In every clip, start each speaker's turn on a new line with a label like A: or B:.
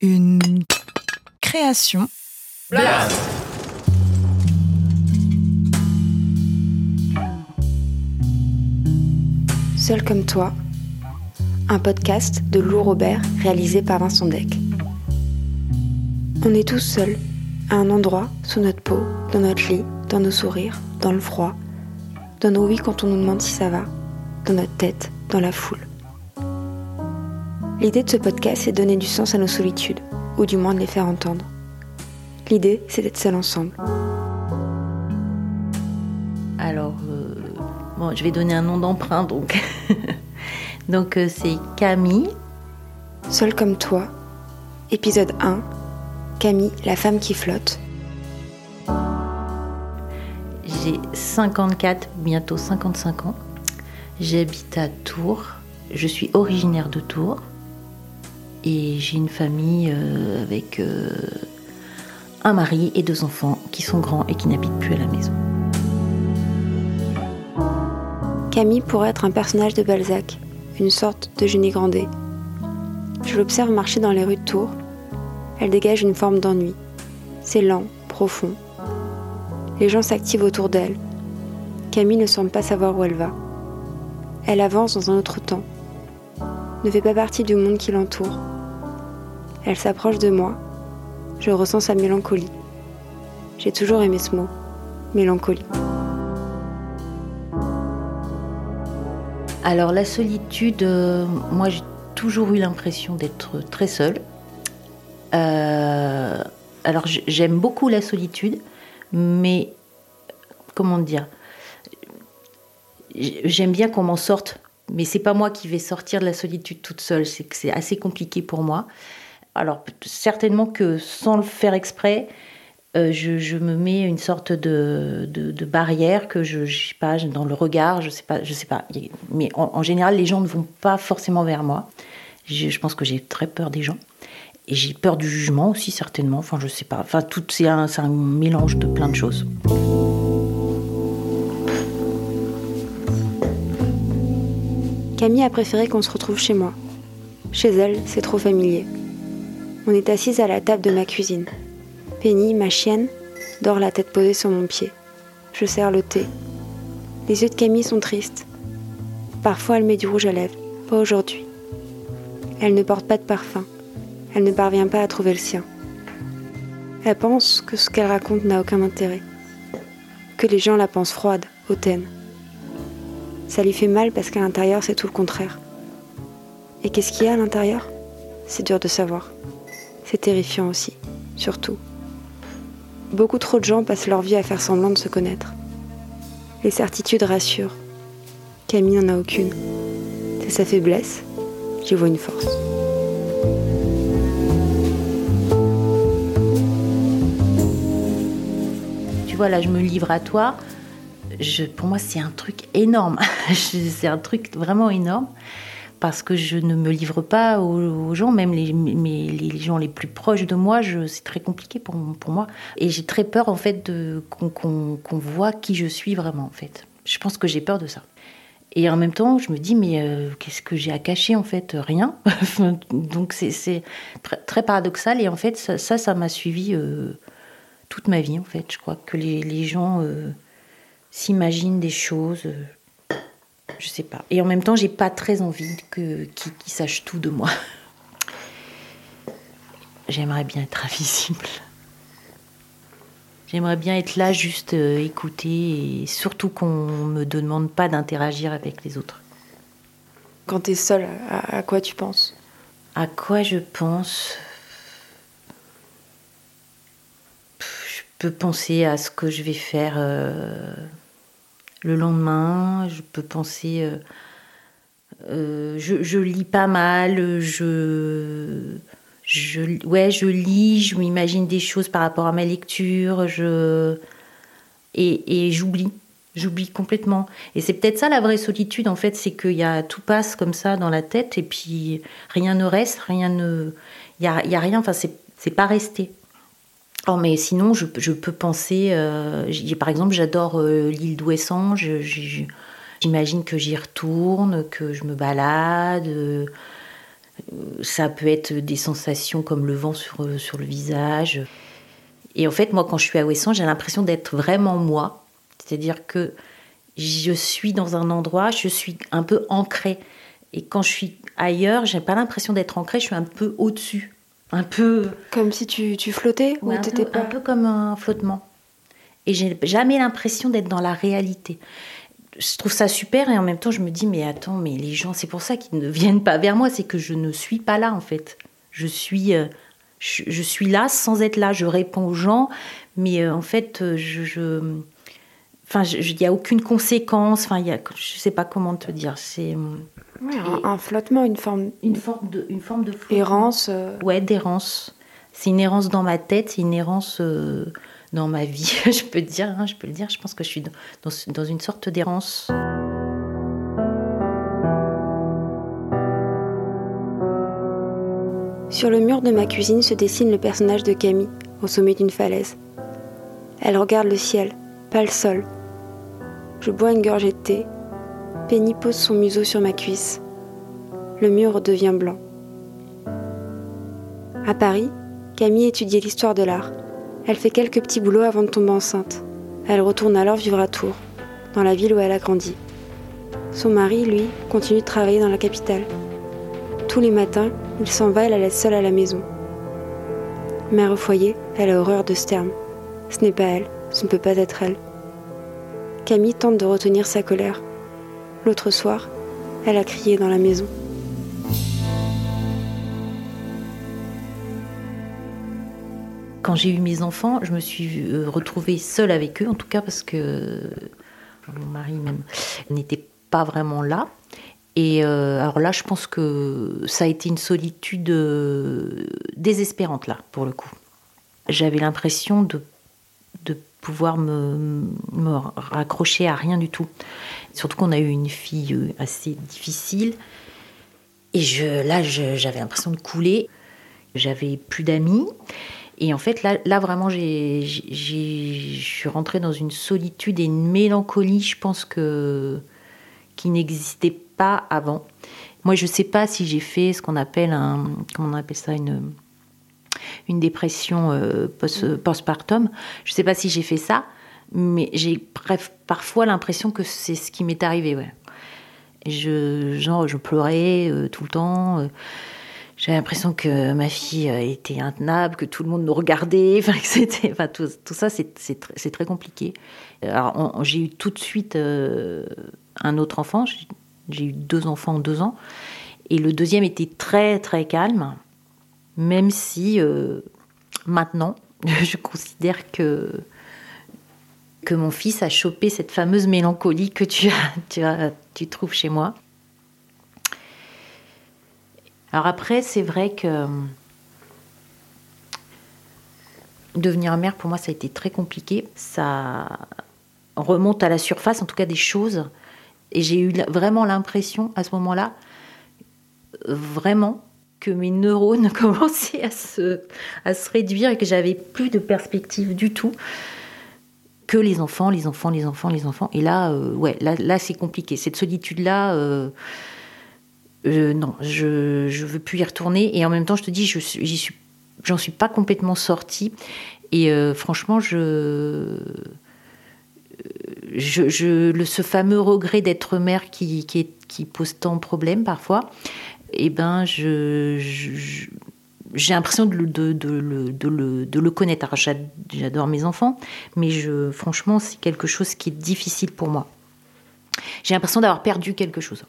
A: Une création.
B: Blast
C: Seul comme toi, un podcast de Lou Robert réalisé par Vincent Deck. On est tous seuls, à un endroit, sous notre peau, dans notre lit, dans nos sourires, dans le froid, dans nos oui quand on nous demande si ça va, dans notre tête, dans la foule. L'idée de ce podcast est de donner du sens à nos solitudes, ou du moins de les faire entendre. L'idée, c'est d'être seul ensemble.
D: Alors, euh, bon, je vais donner un nom d'emprunt, donc. donc, euh, c'est Camille.
C: Seul comme toi, épisode 1, Camille, la femme qui flotte.
D: J'ai 54, bientôt 55 ans. J'habite à Tours. Je suis originaire de Tours. Et j'ai une famille euh, avec euh, un mari et deux enfants qui sont grands et qui n'habitent plus à la maison.
C: Camille pourrait être un personnage de Balzac, une sorte de génie Grandet. Je l'observe marcher dans les rues de Tours. Elle dégage une forme d'ennui. C'est lent, profond. Les gens s'activent autour d'elle. Camille ne semble pas savoir où elle va. Elle avance dans un autre temps. Ne fait pas partie du monde qui l'entoure. Elle s'approche de moi. Je ressens sa mélancolie. J'ai toujours aimé ce mot, mélancolie.
D: Alors la solitude, euh, moi j'ai toujours eu l'impression d'être très seule. Euh, alors j'aime beaucoup la solitude, mais comment dire J'aime bien qu'on m'en sorte, mais c'est pas moi qui vais sortir de la solitude toute seule. C'est que c'est assez compliqué pour moi. Alors certainement que sans le faire exprès, euh, je, me mets une sorte de, barrière que je, je sais pas dans le regard, je sais pas, je sais pas. Mais en, général, les gens ne vont pas forcément vers moi. Je, pense que j'ai très peur des gens et j'ai peur du jugement aussi certainement. Enfin, je sais pas. Enfin, tout c'est un mélange de plein de choses.
C: Camille a préféré qu'on se retrouve chez moi. Chez elle, c'est trop familier. On est assise à la table de ma cuisine. Penny, ma chienne, dort la tête posée sur mon pied. Je sers le thé. Les yeux de Camille sont tristes. Parfois, elle met du rouge à lèvres. Pas aujourd'hui. Elle ne porte pas de parfum. Elle ne parvient pas à trouver le sien. Elle pense que ce qu'elle raconte n'a aucun intérêt. Que les gens la pensent froide, hautaine. Ça lui fait mal parce qu'à l'intérieur, c'est tout le contraire. Et qu'est-ce qu'il y a à l'intérieur? C'est dur de savoir. C'est terrifiant aussi, surtout. Beaucoup trop de gens passent leur vie à faire semblant de se connaître. Les certitudes rassurent. Camille n'en a aucune. C'est sa faiblesse. J'y vois une force.
D: Tu vois, là, je me livre à toi. Pour moi, c'est un truc énorme. c'est un truc vraiment énorme. Parce que je ne me livre pas aux, gens, même les, gens les plus proches de moi, c'est très compliqué pour, moi. Et j'ai très peur, en fait, qu'on, qu'on voit qui je suis vraiment, en fait. Je pense que j'ai peur de ça. Et en même temps, je me dis, mais euh, qu'est-ce que j'ai à cacher, en fait? Rien. Donc, c'est, très, paradoxal. Et en fait, ça, ça, m'a suivi euh, toute ma vie, en fait. Je crois que les, les gens euh, s'imaginent des choses. euh, je sais pas. Et en même temps, j'ai pas très envie que, qu'ils, qu'ils sachent tout de moi. J'aimerais bien être invisible. J'aimerais bien être là, juste euh, écouter, et surtout qu'on me demande pas d'interagir avec les autres.
C: Quand t'es seule, à, à quoi tu penses?
D: À quoi je pense Pff, Je peux penser à ce que je vais faire euh, le lendemain. Je peux penser. euh, euh, je, je lis pas mal. Je, je, ouais, je lis. Je m'imagine des choses par rapport à ma lecture. Je, et, et j'oublie. J'oublie complètement. Et c'est peut-être ça la vraie solitude, en fait, c'est qu'il y a tout passe comme ça dans la tête et puis rien ne reste, rien ne. Il y a, y a rien, enfin, c'est pas resté. Oh, mais sinon, je, peux penser. euh, par exemple, j'adore euh, l'île d'Ouessant. J'imagine que j'y retourne, que je me balade. euh, ça peut être des sensations comme le vent sur, sur le visage. Et en fait, moi, quand je suis à Ouessant, j'ai l'impression d'être vraiment moi. C'est-à-dire que je suis dans un endroit, je suis un peu ancrée. Et quand je suis ailleurs, j'ai pas l'impression d'être ancrée, je suis un peu au-dessus. Un peu.
C: Comme si tu, tu flottais ou
D: un, peu,
C: pas...
D: un peu comme un flottement. Et j'ai jamais l'impression d'être dans la réalité. Je trouve ça super et en même temps je me dis mais attends mais les gens c'est pour ça qu'ils ne viennent pas vers moi c'est que je ne suis pas là en fait. Je suis euh, je, suis là sans être là. Je réponds aux gens mais euh, en fait euh, je, je enfin il n'y a aucune conséquence. Enfin il y a je sais pas comment te dire c'est
C: un, flottement, une forme,
D: une forme de, une forme de
C: errance.
D: Ouais, d'errance. C'est une errance dans ma tête, c'est une errance dans ma vie, je peux dire, hein, je peux le dire. Je pense que je suis dans, dans une sorte d'errance.
C: Sur le mur de ma cuisine se dessine le personnage de Camille au sommet d'une falaise. Elle regarde le ciel, pas le sol. Je bois une gorgée de thé. Penny pose son museau sur ma cuisse. Le mur devient blanc. À Paris, Camille étudiait l'histoire de l'art. Elle fait quelques petits boulots avant de tomber enceinte. Elle retourne alors vivre à Tours, dans la ville où elle a grandi. Son mari, lui, continue de travailler dans la capitale. Tous les matins, il s'en va et la laisse seule à la maison. Mère au foyer, elle a horreur de ce terme. Ce n'est pas elle, ce ne peut pas être elle. Camille tente de retenir sa colère. L'autre soir, elle a crié dans la maison.
D: quand j'ai eu mes enfants, je me suis euh, retrouvée seule avec eux, en tout cas parce que mon mari même n'était pas vraiment là. Et euh, alors là, je pense que ça a été une solitude euh, désespérante, là, pour le coup. J'avais l'impression de, de pouvoir me, raccrocher à rien du tout. Surtout qu'on a eu une fille assez difficile. Et je, là, j'avais l'impression de couler. J'avais plus d'amis. Et en fait, là, là vraiment, je suis rentrée dans une solitude et une mélancolie, je pense que qui n'existait pas avant. Moi, je ne sais pas si j'ai fait ce qu'on appelle un, comment on appelle ça, une, une dépression euh, postpartum. Je ne sais pas si j'ai fait ça, mais j'ai parfois l'impression que c'est ce qui m'est arrivé. Ouais. Je, genre, je pleurais euh, tout le temps. Euh, j'avais l'impression que ma fille était intenable, que tout le monde nous regardait. Enfin, c'était, enfin tout, tout, ça, c'est, très compliqué. Alors, j'ai eu tout de suite un autre enfant. J'ai eu deux enfants en deux ans. Et le deuxième était très, très calme. Même si, euh, maintenant, je considère que, que mon fils a chopé cette fameuse mélancolie que tu, as, tu, trouves chez moi. Alors après, c'est vrai que euh, devenir mère, pour moi, ça a été très compliqué. Ça remonte à la surface, en tout cas des choses. Et j'ai eu vraiment l'impression, à ce moment-là, vraiment, que mes neurones commençaient à se, à se réduire et que j'avais plus de perspective du tout que les enfants, les enfants, les enfants, les enfants. Et là, euh, ouais, là, là c'est compliqué. Cette solitude-là, euh, euh, non, je ne veux plus y retourner. Et en même temps, je te dis, je j'en suis pas complètement sortie. Et franchement, je, je, le, ce fameux regret d'être mère qui, qui, pose tant de problèmes parfois, eh ben, j'ai l'impression de, le, connaître. J'adore mes enfants, mais franchement, c'est quelque chose qui est difficile pour moi. J'ai l'impression d'avoir perdu quelque chose.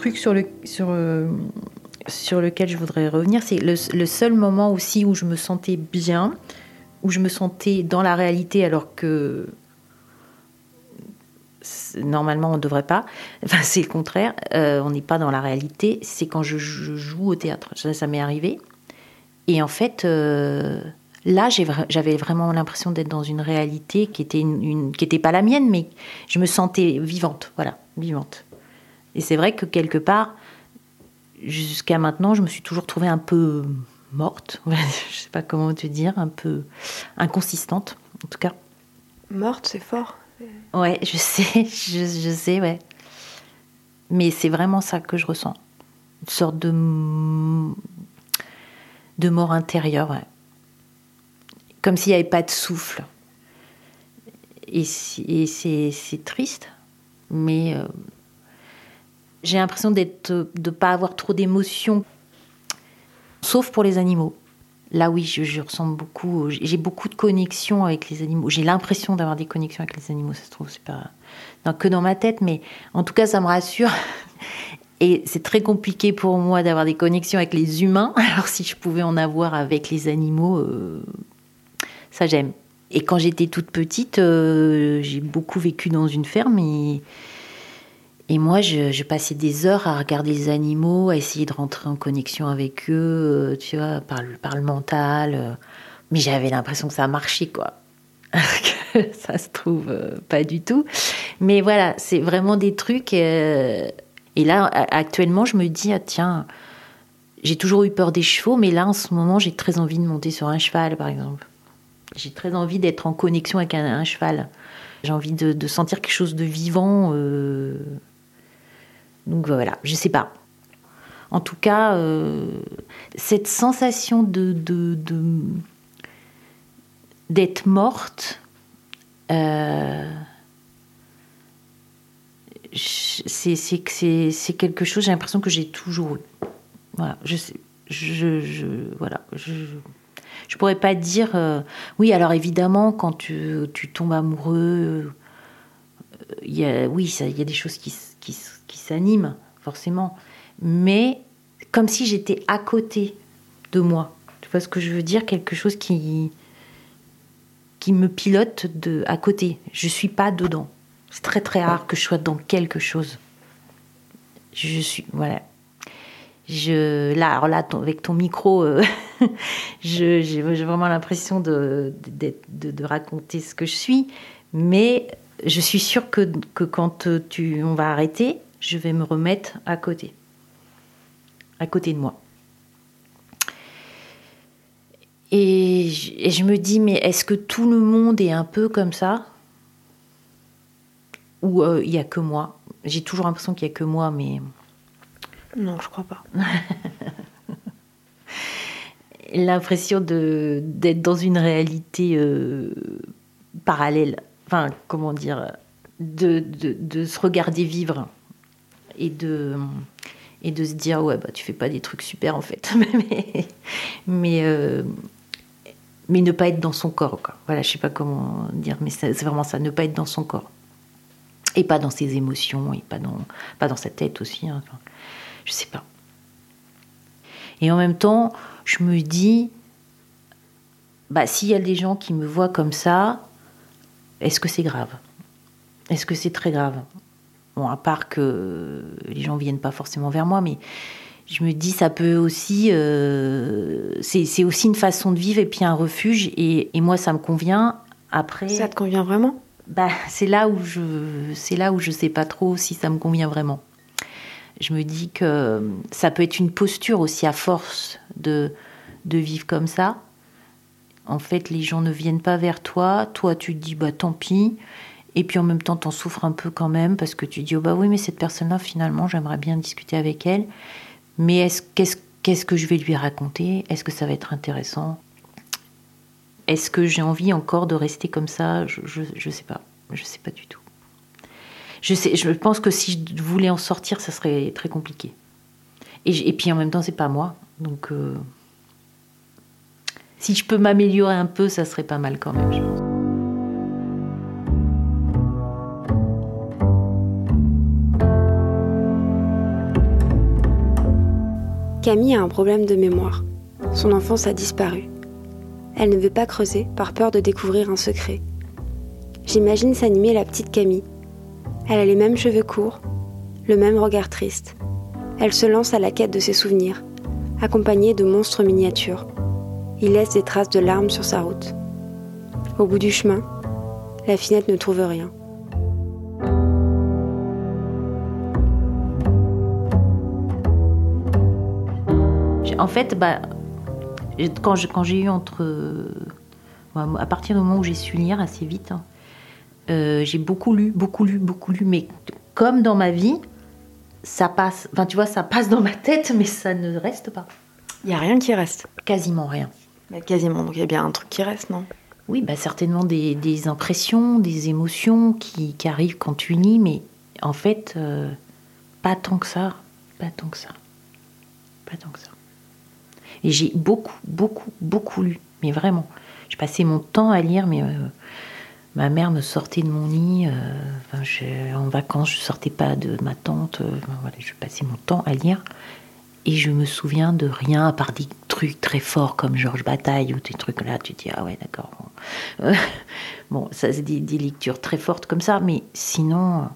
D: Truc sur, le, sur, euh, sur lequel je voudrais revenir, c'est le, seul moment aussi où je me sentais bien, où je me sentais dans la réalité alors que normalement on ne devrait pas, enfin, c'est le contraire, euh, on n'est pas dans la réalité, c'est quand je, joue au théâtre. Ça, m'est arrivé. Et en fait, euh, là, j'avais vraiment l'impression d'être dans une réalité qui était, une, pas la mienne, mais je me sentais vivante, voilà, vivante. Et c'est vrai que quelque part, jusqu'à maintenant, je me suis toujours trouvée un peu morte, je sais pas comment te dire, un peu inconsistante, en tout cas.
C: Morte, c'est fort.
D: Ouais, je sais, je, je sais, ouais. Mais c'est vraiment ça que je ressens. Une sorte de, de mort intérieure, ouais. Comme s'il n'y avait pas de souffle. Et c'est triste, mais euh, j'ai l'impression d'être, de ne pas avoir trop d'émotions, sauf pour les animaux. Là, oui, je, ressens beaucoup, j'ai beaucoup de connexions avec les animaux. J'ai l'impression d'avoir des connexions avec les animaux, ça se trouve, c'est pas que dans ma tête, mais en tout cas, ça me rassure. Et c'est très compliqué pour moi d'avoir des connexions avec les humains. Alors, si je pouvais en avoir avec les animaux, euh, ça j'aime. Et quand j'étais toute petite, euh, j'ai beaucoup vécu dans une ferme et moi, je, passais des heures à regarder les animaux, à essayer de rentrer en connexion avec eux, euh, tu vois, par le, par le mental. Euh. Mais j'avais l'impression que ça marchait, quoi. ça se trouve euh, pas du tout. Mais voilà, c'est vraiment des trucs. et là, actuellement, je me dis, ah, tiens, j'ai toujours eu peur des chevaux, mais là, en ce moment, j'ai très envie de monter sur un cheval, par exemple. J'ai très envie d'être en connexion avec un, cheval. J'ai envie de, sentir quelque chose de vivant. Donc voilà, je sais pas. En tout cas, euh, cette sensation de, d'être morte, euh, c'est, quelque chose, j'ai l'impression que j'ai toujours eu. Voilà, je sais, je, je voilà, je, je pourrais pas dire. Euh, oui, alors évidemment, quand tu, tu tombes amoureux, il y a, oui, il y a des choses qui, qui, qui s'animent, forcément. Mais comme si j'étais à côté de moi. Tu vois ce que je veux dire? Quelque chose qui, qui me pilote de, à côté. Je suis pas dedans. C'est très très rare que je sois dans quelque chose. Je suis. Voilà. Je, là, alors là, avec ton micro, euh, j'ai vraiment l'impression de, de, de, raconter ce que je suis. Mais je suis sûre que, que quand tu, on va arrêter, je vais me remettre à côté, à côté de moi. Et je, me dis, mais est-ce que tout le monde est un peu comme ça? Ou euh, il n'y a que moi? J'ai toujours l'impression qu'il n'y a que moi, mais...
C: Non, je crois pas.
D: L'impression d'être dans une réalité euh, parallèle. Enfin, comment dire de, de, se regarder vivre et de, et de se dire ouais bah tu fais pas des trucs super en fait mais mais, euh, mais ne pas être dans son corps quoi. voilà je sais pas comment dire mais c'est vraiment ça ne pas être dans son corps et pas dans ses émotions et pas dans pas dans sa tête aussi hein. enfin, je sais pas et en même temps je me dis bah s'il y a des gens qui me voient comme ça est-ce que c'est grave? Est-ce que c'est très grave? Bon, à part que les gens viennent pas forcément vers moi, mais je me dis ça peut aussi, euh, c'est aussi une façon de vivre et puis un refuge. Et, moi, ça me convient. Après,
C: ça te convient vraiment?
D: Bah, c'est là où je, c'est là où je sais pas trop si ça me convient vraiment. Je me dis que ça peut être une posture aussi à force de de vivre comme ça. En fait, les gens ne viennent pas vers toi. Toi, tu te dis bah tant pis. Et puis en même temps, t'en souffres un peu quand même parce que tu dis oh bah oui, mais cette personne-là, finalement, j'aimerais bien discuter avec elle. Mais est-ce, qu'est-ce, qu'est-ce que je vais lui raconter? Est-ce que ça va être intéressant? Est-ce que j'ai envie encore de rester comme ça? Je, je, sais pas. Je sais pas du tout. Je, sais, je pense que si je voulais en sortir, ça serait très compliqué. Et, et puis en même temps, c'est pas moi. Donc euh, si je peux m'améliorer un peu, ça serait pas mal quand même, je pense.
C: Camille a un problème de mémoire. Son enfance a disparu. Elle ne veut pas creuser par peur de découvrir un secret. J'imagine s'animer la petite Camille. Elle a les mêmes cheveux courts, le même regard triste. Elle se lance à la quête de ses souvenirs, accompagnée de monstres miniatures. Il laisse des traces de larmes sur sa route. Au bout du chemin, la finette ne trouve rien.
D: en fait, bah, quand, quand j'ai eu entre. à partir du moment où j'ai su lire assez vite, hein, euh, j'ai beaucoup lu, beaucoup lu, beaucoup lu, mais comme dans ma vie, ça passe. Enfin, tu vois, ça passe dans ma tête, mais ça ne reste pas.
C: Il n'y a rien qui reste.
D: Quasiment rien.
C: Quasiment, donc il y a bien un truc qui reste, non?
D: Oui, bah, certainement des, impressions, des émotions qui, arrivent quand tu lis, mais en fait, euh, pas tant que ça. Pas tant que ça. Pas tant que ça. Et j'ai beaucoup, beaucoup, beaucoup lu, mais vraiment. J'ai passé mon temps à lire, mais euh, ma mère me sortait de mon lit. Euh, en vacances, je sortais pas de ma tante. voilà, je passais mon temps à lire. Et je me souviens de rien à part des trucs très forts comme Georges Bataille ou des trucs là. Tu dis, ah ouais, d'accord. Bon, ça, c'est des, lectures très fortes comme ça. Mais sinon,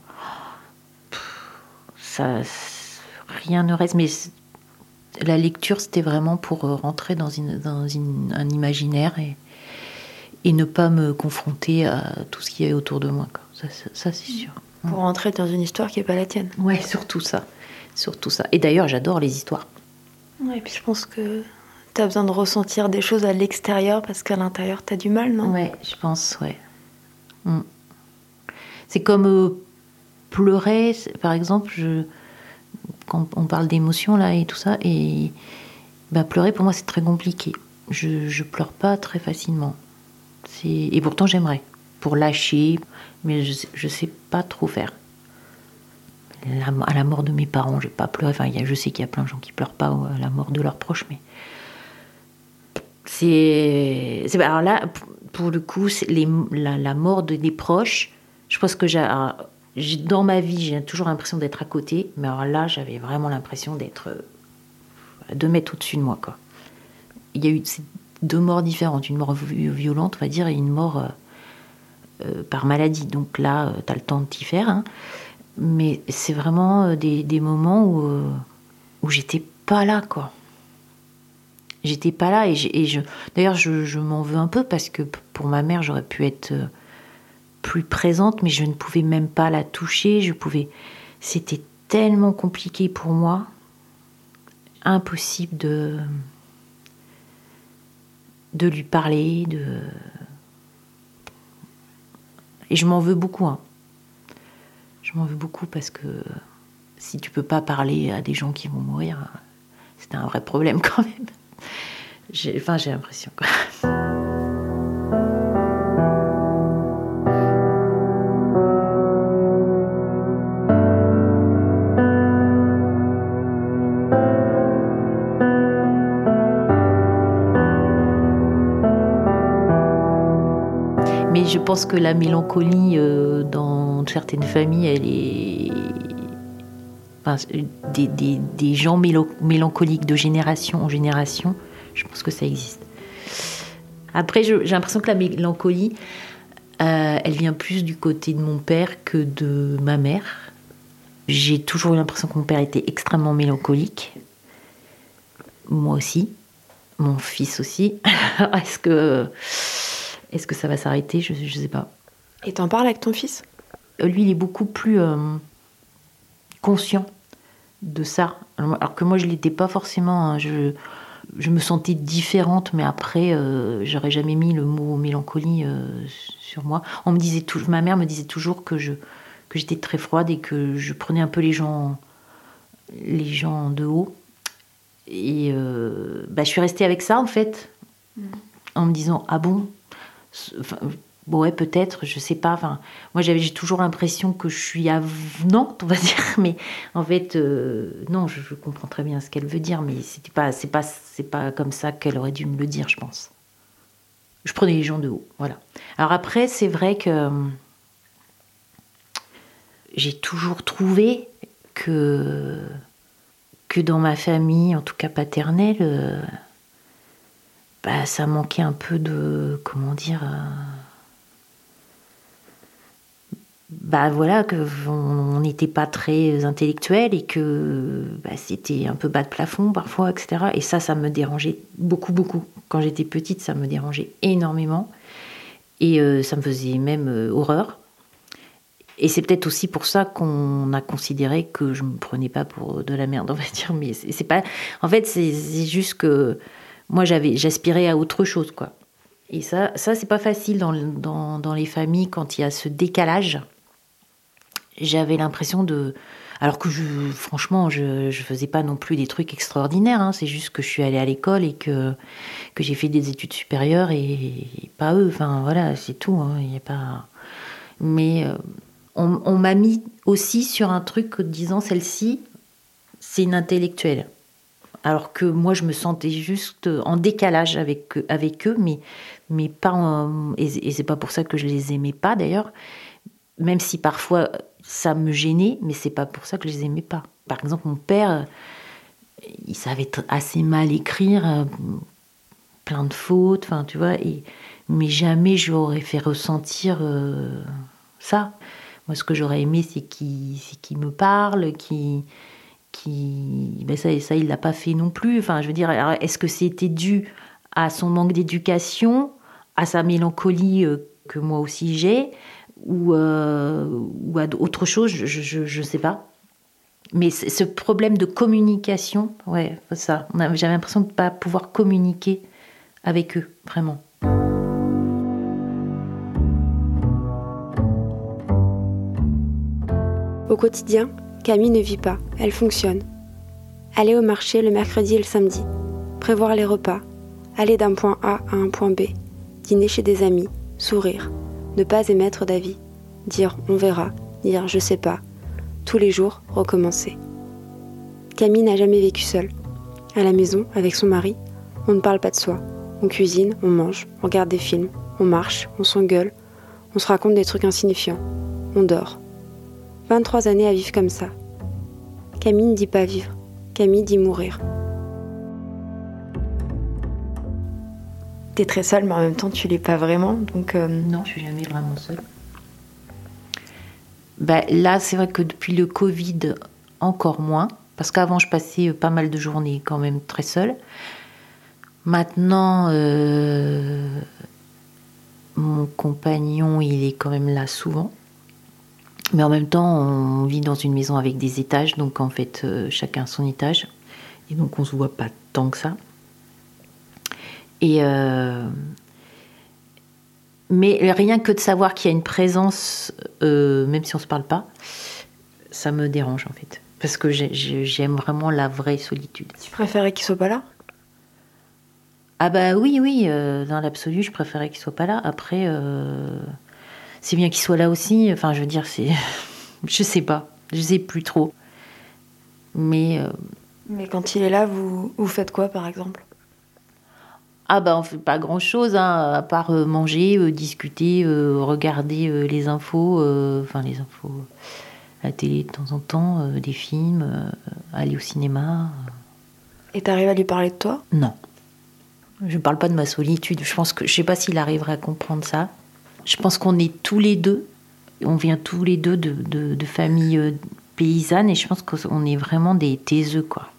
D: ça, rien ne reste. Mais la lecture, c'était vraiment pour euh, rentrer dans, une, dans un imaginaire et, et ne pas me confronter à tout ce qu'il y avait autour de moi. Ça, ça, c'est sûr.
C: Pour rentrer dans une histoire qui n'est pas la tienne.
D: Ouais, surtout ça surtout ça. Et d'ailleurs, j'adore les histoires.
C: Ouais, et puis je pense que tu as besoin de ressentir des choses à l'extérieur parce qu'à l'intérieur, tu as du mal, non?
D: Ouais, je pense, ouais. Mm. C'est comme euh, pleurer, par exemple, je, quand on parle d'émotions là et tout ça, et bah, pleurer pour moi c'est très compliqué. Je, je pleure pas très facilement. Et pourtant j'aimerais, pour lâcher, mais je, je sais pas trop faire à la mort de mes parents, j'ai pas pleuré. Enfin, je sais qu'il y a plein de gens qui pleurent pas à la mort de leurs proches, mais c'est, alors là, pour le coup, les, la, mort de, des proches. Je pense que j'ai, dans ma vie, j'ai toujours l'impression d'être à côté, mais alors là, j'avais vraiment l'impression d'être euh, deux mètres au-dessus de moi. Il y a eu deux morts différentes, une mort violente, on va dire, et une mort euh, euh, par maladie. Donc là, tu as le temps de t'y faire. Hein mais c'est vraiment euh, des, des moments où, euh, où j'étais pas là, quoi. J'étais pas là et, je, d'ailleurs je, je m'en veux un peu parce que pour ma mère j'aurais pu être euh, plus présente, mais je ne pouvais même pas la toucher. Je pouvais, c'était tellement compliqué pour moi, impossible de de lui parler, de et je m'en veux beaucoup. Hein. Je m'en veux beaucoup parce que si tu peux pas parler à des gens qui vont mourir, c'est un vrai problème quand même. J'ai, enfin, j'ai l'impression. Mais je pense que la mélancolie euh, dans certaines familles, elle est. des, gens mélancoliques de génération en génération, je pense que ça existe. Après, j'ai l'impression que la mélancolie, euh, elle vient plus du côté de mon père que de ma mère. J'ai toujours eu l'impression que mon père était extrêmement mélancolique. Moi aussi. Mon fils aussi. Est-ce que est-ce que ça va s'arrêter? Je ne sais pas.
C: Et t'en parles avec ton fils?
D: Lui, il est beaucoup plus euh, conscient de ça. Alors que moi, je ne l'étais pas forcément. Hein. Je, je, me sentais différente, mais après, euh, j'aurais jamais mis le mot mélancolie sur moi. On me disait tout, ma mère me disait toujours que je que j'étais très froide et que je prenais un peu les gens les gens de haut. Et bah, je suis restée avec ça en fait, mm. en me disant ah bon, bon, ouais, peut-être, je sais pas. Enfin, moi, j'avais j'ai toujours l'impression que je suis avenante, on va dire, mais en fait, euh, non, je, comprends très bien ce qu'elle veut dire, mais c'était pas, c'est pas, c'est pas comme ça qu'elle aurait dû me le dire, je pense. Je prenais les gens de haut, voilà. Alors après, c'est vrai que euh, j'ai toujours trouvé que dans ma famille, en tout cas paternelle. Euh, bah, ça manquait un peu de. Comment dire Bah voilà, qu'on n'était pas très intellectuel et que bah, c'était un peu bas de plafond parfois, etc. Et ça, ça me dérangeait beaucoup, beaucoup. Quand j'étais petite, ça me dérangeait énormément. Et euh, ça me faisait même euh, horreur. Et c'est peut-être aussi pour ça qu'on a considéré que je me prenais pas pour de la merde, on va dire. Mais c'est pas. En fait, c'est juste que moi, j'avais, j'aspirais à autre chose, quoi. Et ça, ça c'est pas facile dans, dans, les familles quand il y a ce décalage. J'avais l'impression de. Alors que franchement, je, je faisais pas non plus des trucs extraordinaires. Hein. C'est juste que je suis allée à l'école et que, que j'ai fait des études supérieures et, pas eux. Enfin, voilà, c'est tout. Hein. Il y a pas. Mais. Euh, on, m'a mis aussi sur un truc disant celle-ci, c'est une intellectuelle. Alors que moi, je me sentais juste en décalage avec, avec eux, mais, mais pas et, c'est pas pour ça que je les aimais pas d'ailleurs, même si parfois ça me gênait, mais c'est pas pour ça que je les aimais pas. Par exemple, mon père, il savait assez mal écrire, plein de fautes, enfin, tu vois, et, mais jamais j'aurais fait ressentir euh, ça. Moi, ce que j'aurais aimé, c'est qu'il me parle, qui qui ben ça, ça il l'a pas fait non plus. Enfin, je veux dire, est-ce que c'était dû à son manque d'éducation, à sa mélancolie euh, que moi aussi j'ai, ou, euh, ou à autre chose Je ne sais pas. Mais ce problème de communication, ouais, ça. J'avais l'impression de ne pas pouvoir communiquer avec eux, vraiment.
C: Au quotidien, Camille ne vit pas, elle fonctionne. Aller au marché le mercredi et le samedi, prévoir les repas, aller d'un point A à un point B, dîner chez des amis, sourire, ne pas émettre d'avis, dire on verra, dire je sais pas, tous les jours recommencer. Camille n'a jamais vécu seule. À la maison, avec son mari, on ne parle pas de soi. On cuisine, on mange, on regarde des films, on marche, on s'engueule, on se raconte des trucs insignifiants, on dort. 23 années à vivre comme ça. Camille ne dit pas vivre, Camille dit mourir. T'es très seule, mais en même temps, tu l'es pas vraiment, donc. Euh,
D: non, je suis jamais vraiment seule. Bah, là, c'est vrai que depuis le Covid, encore moins, parce qu'avant, je passais pas mal de journées quand même très seule. Maintenant, euh, mon compagnon, il est quand même là souvent. Mais en même temps, on vit dans une maison avec des étages, donc en fait, euh, chacun son étage. Et donc, on se voit pas tant que ça. Et. Euh, mais rien que de savoir qu'il y a une présence, euh, même si on se parle pas, ça me dérange en fait. Parce que j'aime vraiment la vraie solitude.
C: Tu préférais qu'il soit pas là?
D: Ah bah oui, oui, dans l'absolu, je préférais qu'il soit pas là. Après, c'est bien qu'il soit là aussi. Enfin, je veux dire, c'est. je sais pas. Je sais plus trop. Mais. Euh,
C: Mais quand il est là, vous, vous faites quoi, par exemple?
D: Ah bah on fait pas grand chose hein, à part euh, manger, euh, discuter, regarder les infos, enfin les infos, la télé de temps en temps, des films, aller au cinéma.
C: Et t'arrives à lui parler de toi?
D: Non. Je parle pas de ma solitude. Je pense que je sais pas s'il arriverait à comprendre ça. Je pense qu'on est tous les deux, on vient tous les deux de, de, familles euh, paysannes et je pense qu'on est vraiment des taiseux, quoi.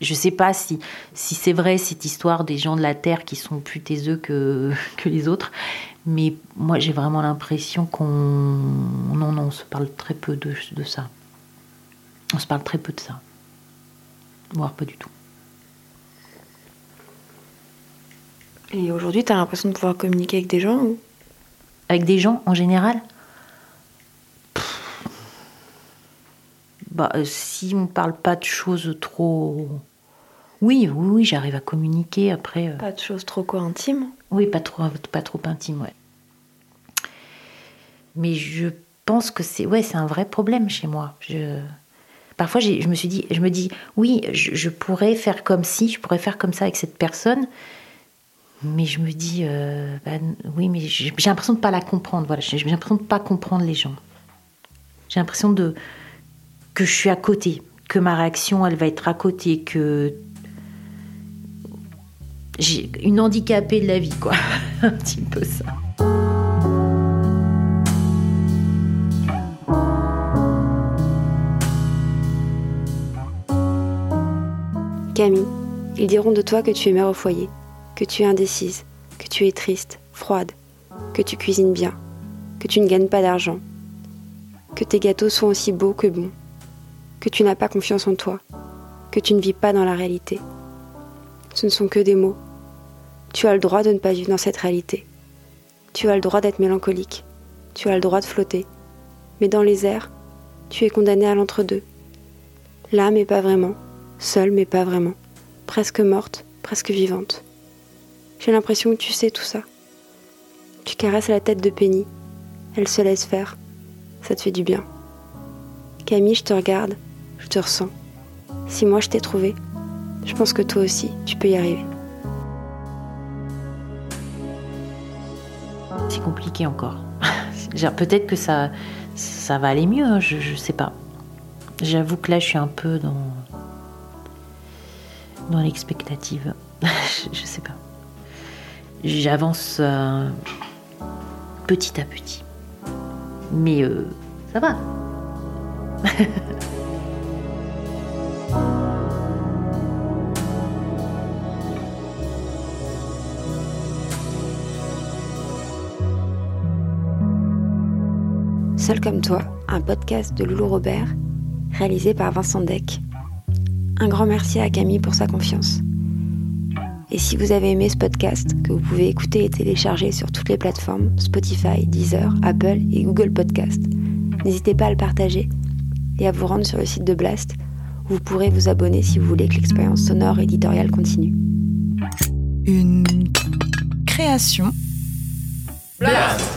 D: Je sais pas si, si c'est vrai cette histoire des gens de la terre qui sont plus taiseux que, que les autres, mais moi j'ai vraiment l'impression qu'on. Non, non, on se parle très peu de, de ça. On se parle très peu de ça. Voire pas du tout.
C: Et aujourd'hui, tu as l'impression de pouvoir communiquer avec des gens ou?
D: Avec des gens en général? Bah, euh, Si on ne parle pas de choses trop. Oui, oui, oui, j'arrive à communiquer après. Euh.
C: Pas de choses trop quoi intimes
D: Oui, pas trop, pas trop intimes, ouais. Mais je pense que c'est ouais, c'est un vrai problème chez moi. Je... Parfois, je me suis dit, je me dis, oui, je, pourrais faire comme si, je pourrais faire comme ça avec cette personne, mais je me dis, euh, ben, oui, mais j'ai l'impression de ne pas la comprendre. Voilà, j'ai l'impression de ne pas comprendre les gens. J'ai l'impression de que je suis à côté, que ma réaction, elle va être à côté, que j'ai une handicapée de la vie, quoi. Un petit peu ça.
C: Camille, ils diront de toi que tu es mère au foyer que tu es indécise, que tu es triste, froide, que tu cuisines bien, que tu ne gagnes pas d'argent, que tes gâteaux sont aussi beaux que bons, que tu n'as pas confiance en toi, que tu ne vis pas dans la réalité. Ce ne sont que des mots. Tu as le droit de ne pas vivre dans cette réalité. Tu as le droit d'être mélancolique. Tu as le droit de flotter. Mais dans les airs, tu es condamné à l'entre-deux. Là, mais pas vraiment. Seule, mais pas vraiment. Presque morte, presque vivante. J'ai l'impression que tu sais tout ça. Tu caresses la tête de Penny. Elle se laisse faire. Ça te fait du bien. Camille, je te regarde. Te ressens. Si moi je t'ai trouvé, je pense que toi aussi, tu peux y arriver.
D: C'est compliqué encore. Peut-être que ça, ça va aller mieux, hein, je, je sais pas. J'avoue que là, je suis un peu dans, dans l'expectative. je, sais pas. J'avance euh, petit à petit. Mais euh, ça va.
C: Seul comme toi, un podcast de Loulou Robert, réalisé par Vincent Deck. Un grand merci à Camille pour sa confiance. Et si vous avez aimé ce podcast, que vous pouvez écouter et télécharger sur toutes les plateformes Spotify, Deezer, Apple et Google Podcast, n'hésitez pas à le partager et à vous rendre sur le site de Blast où vous pourrez vous abonner si vous voulez que l'expérience sonore éditoriale continue.
A: Une création.
B: Blast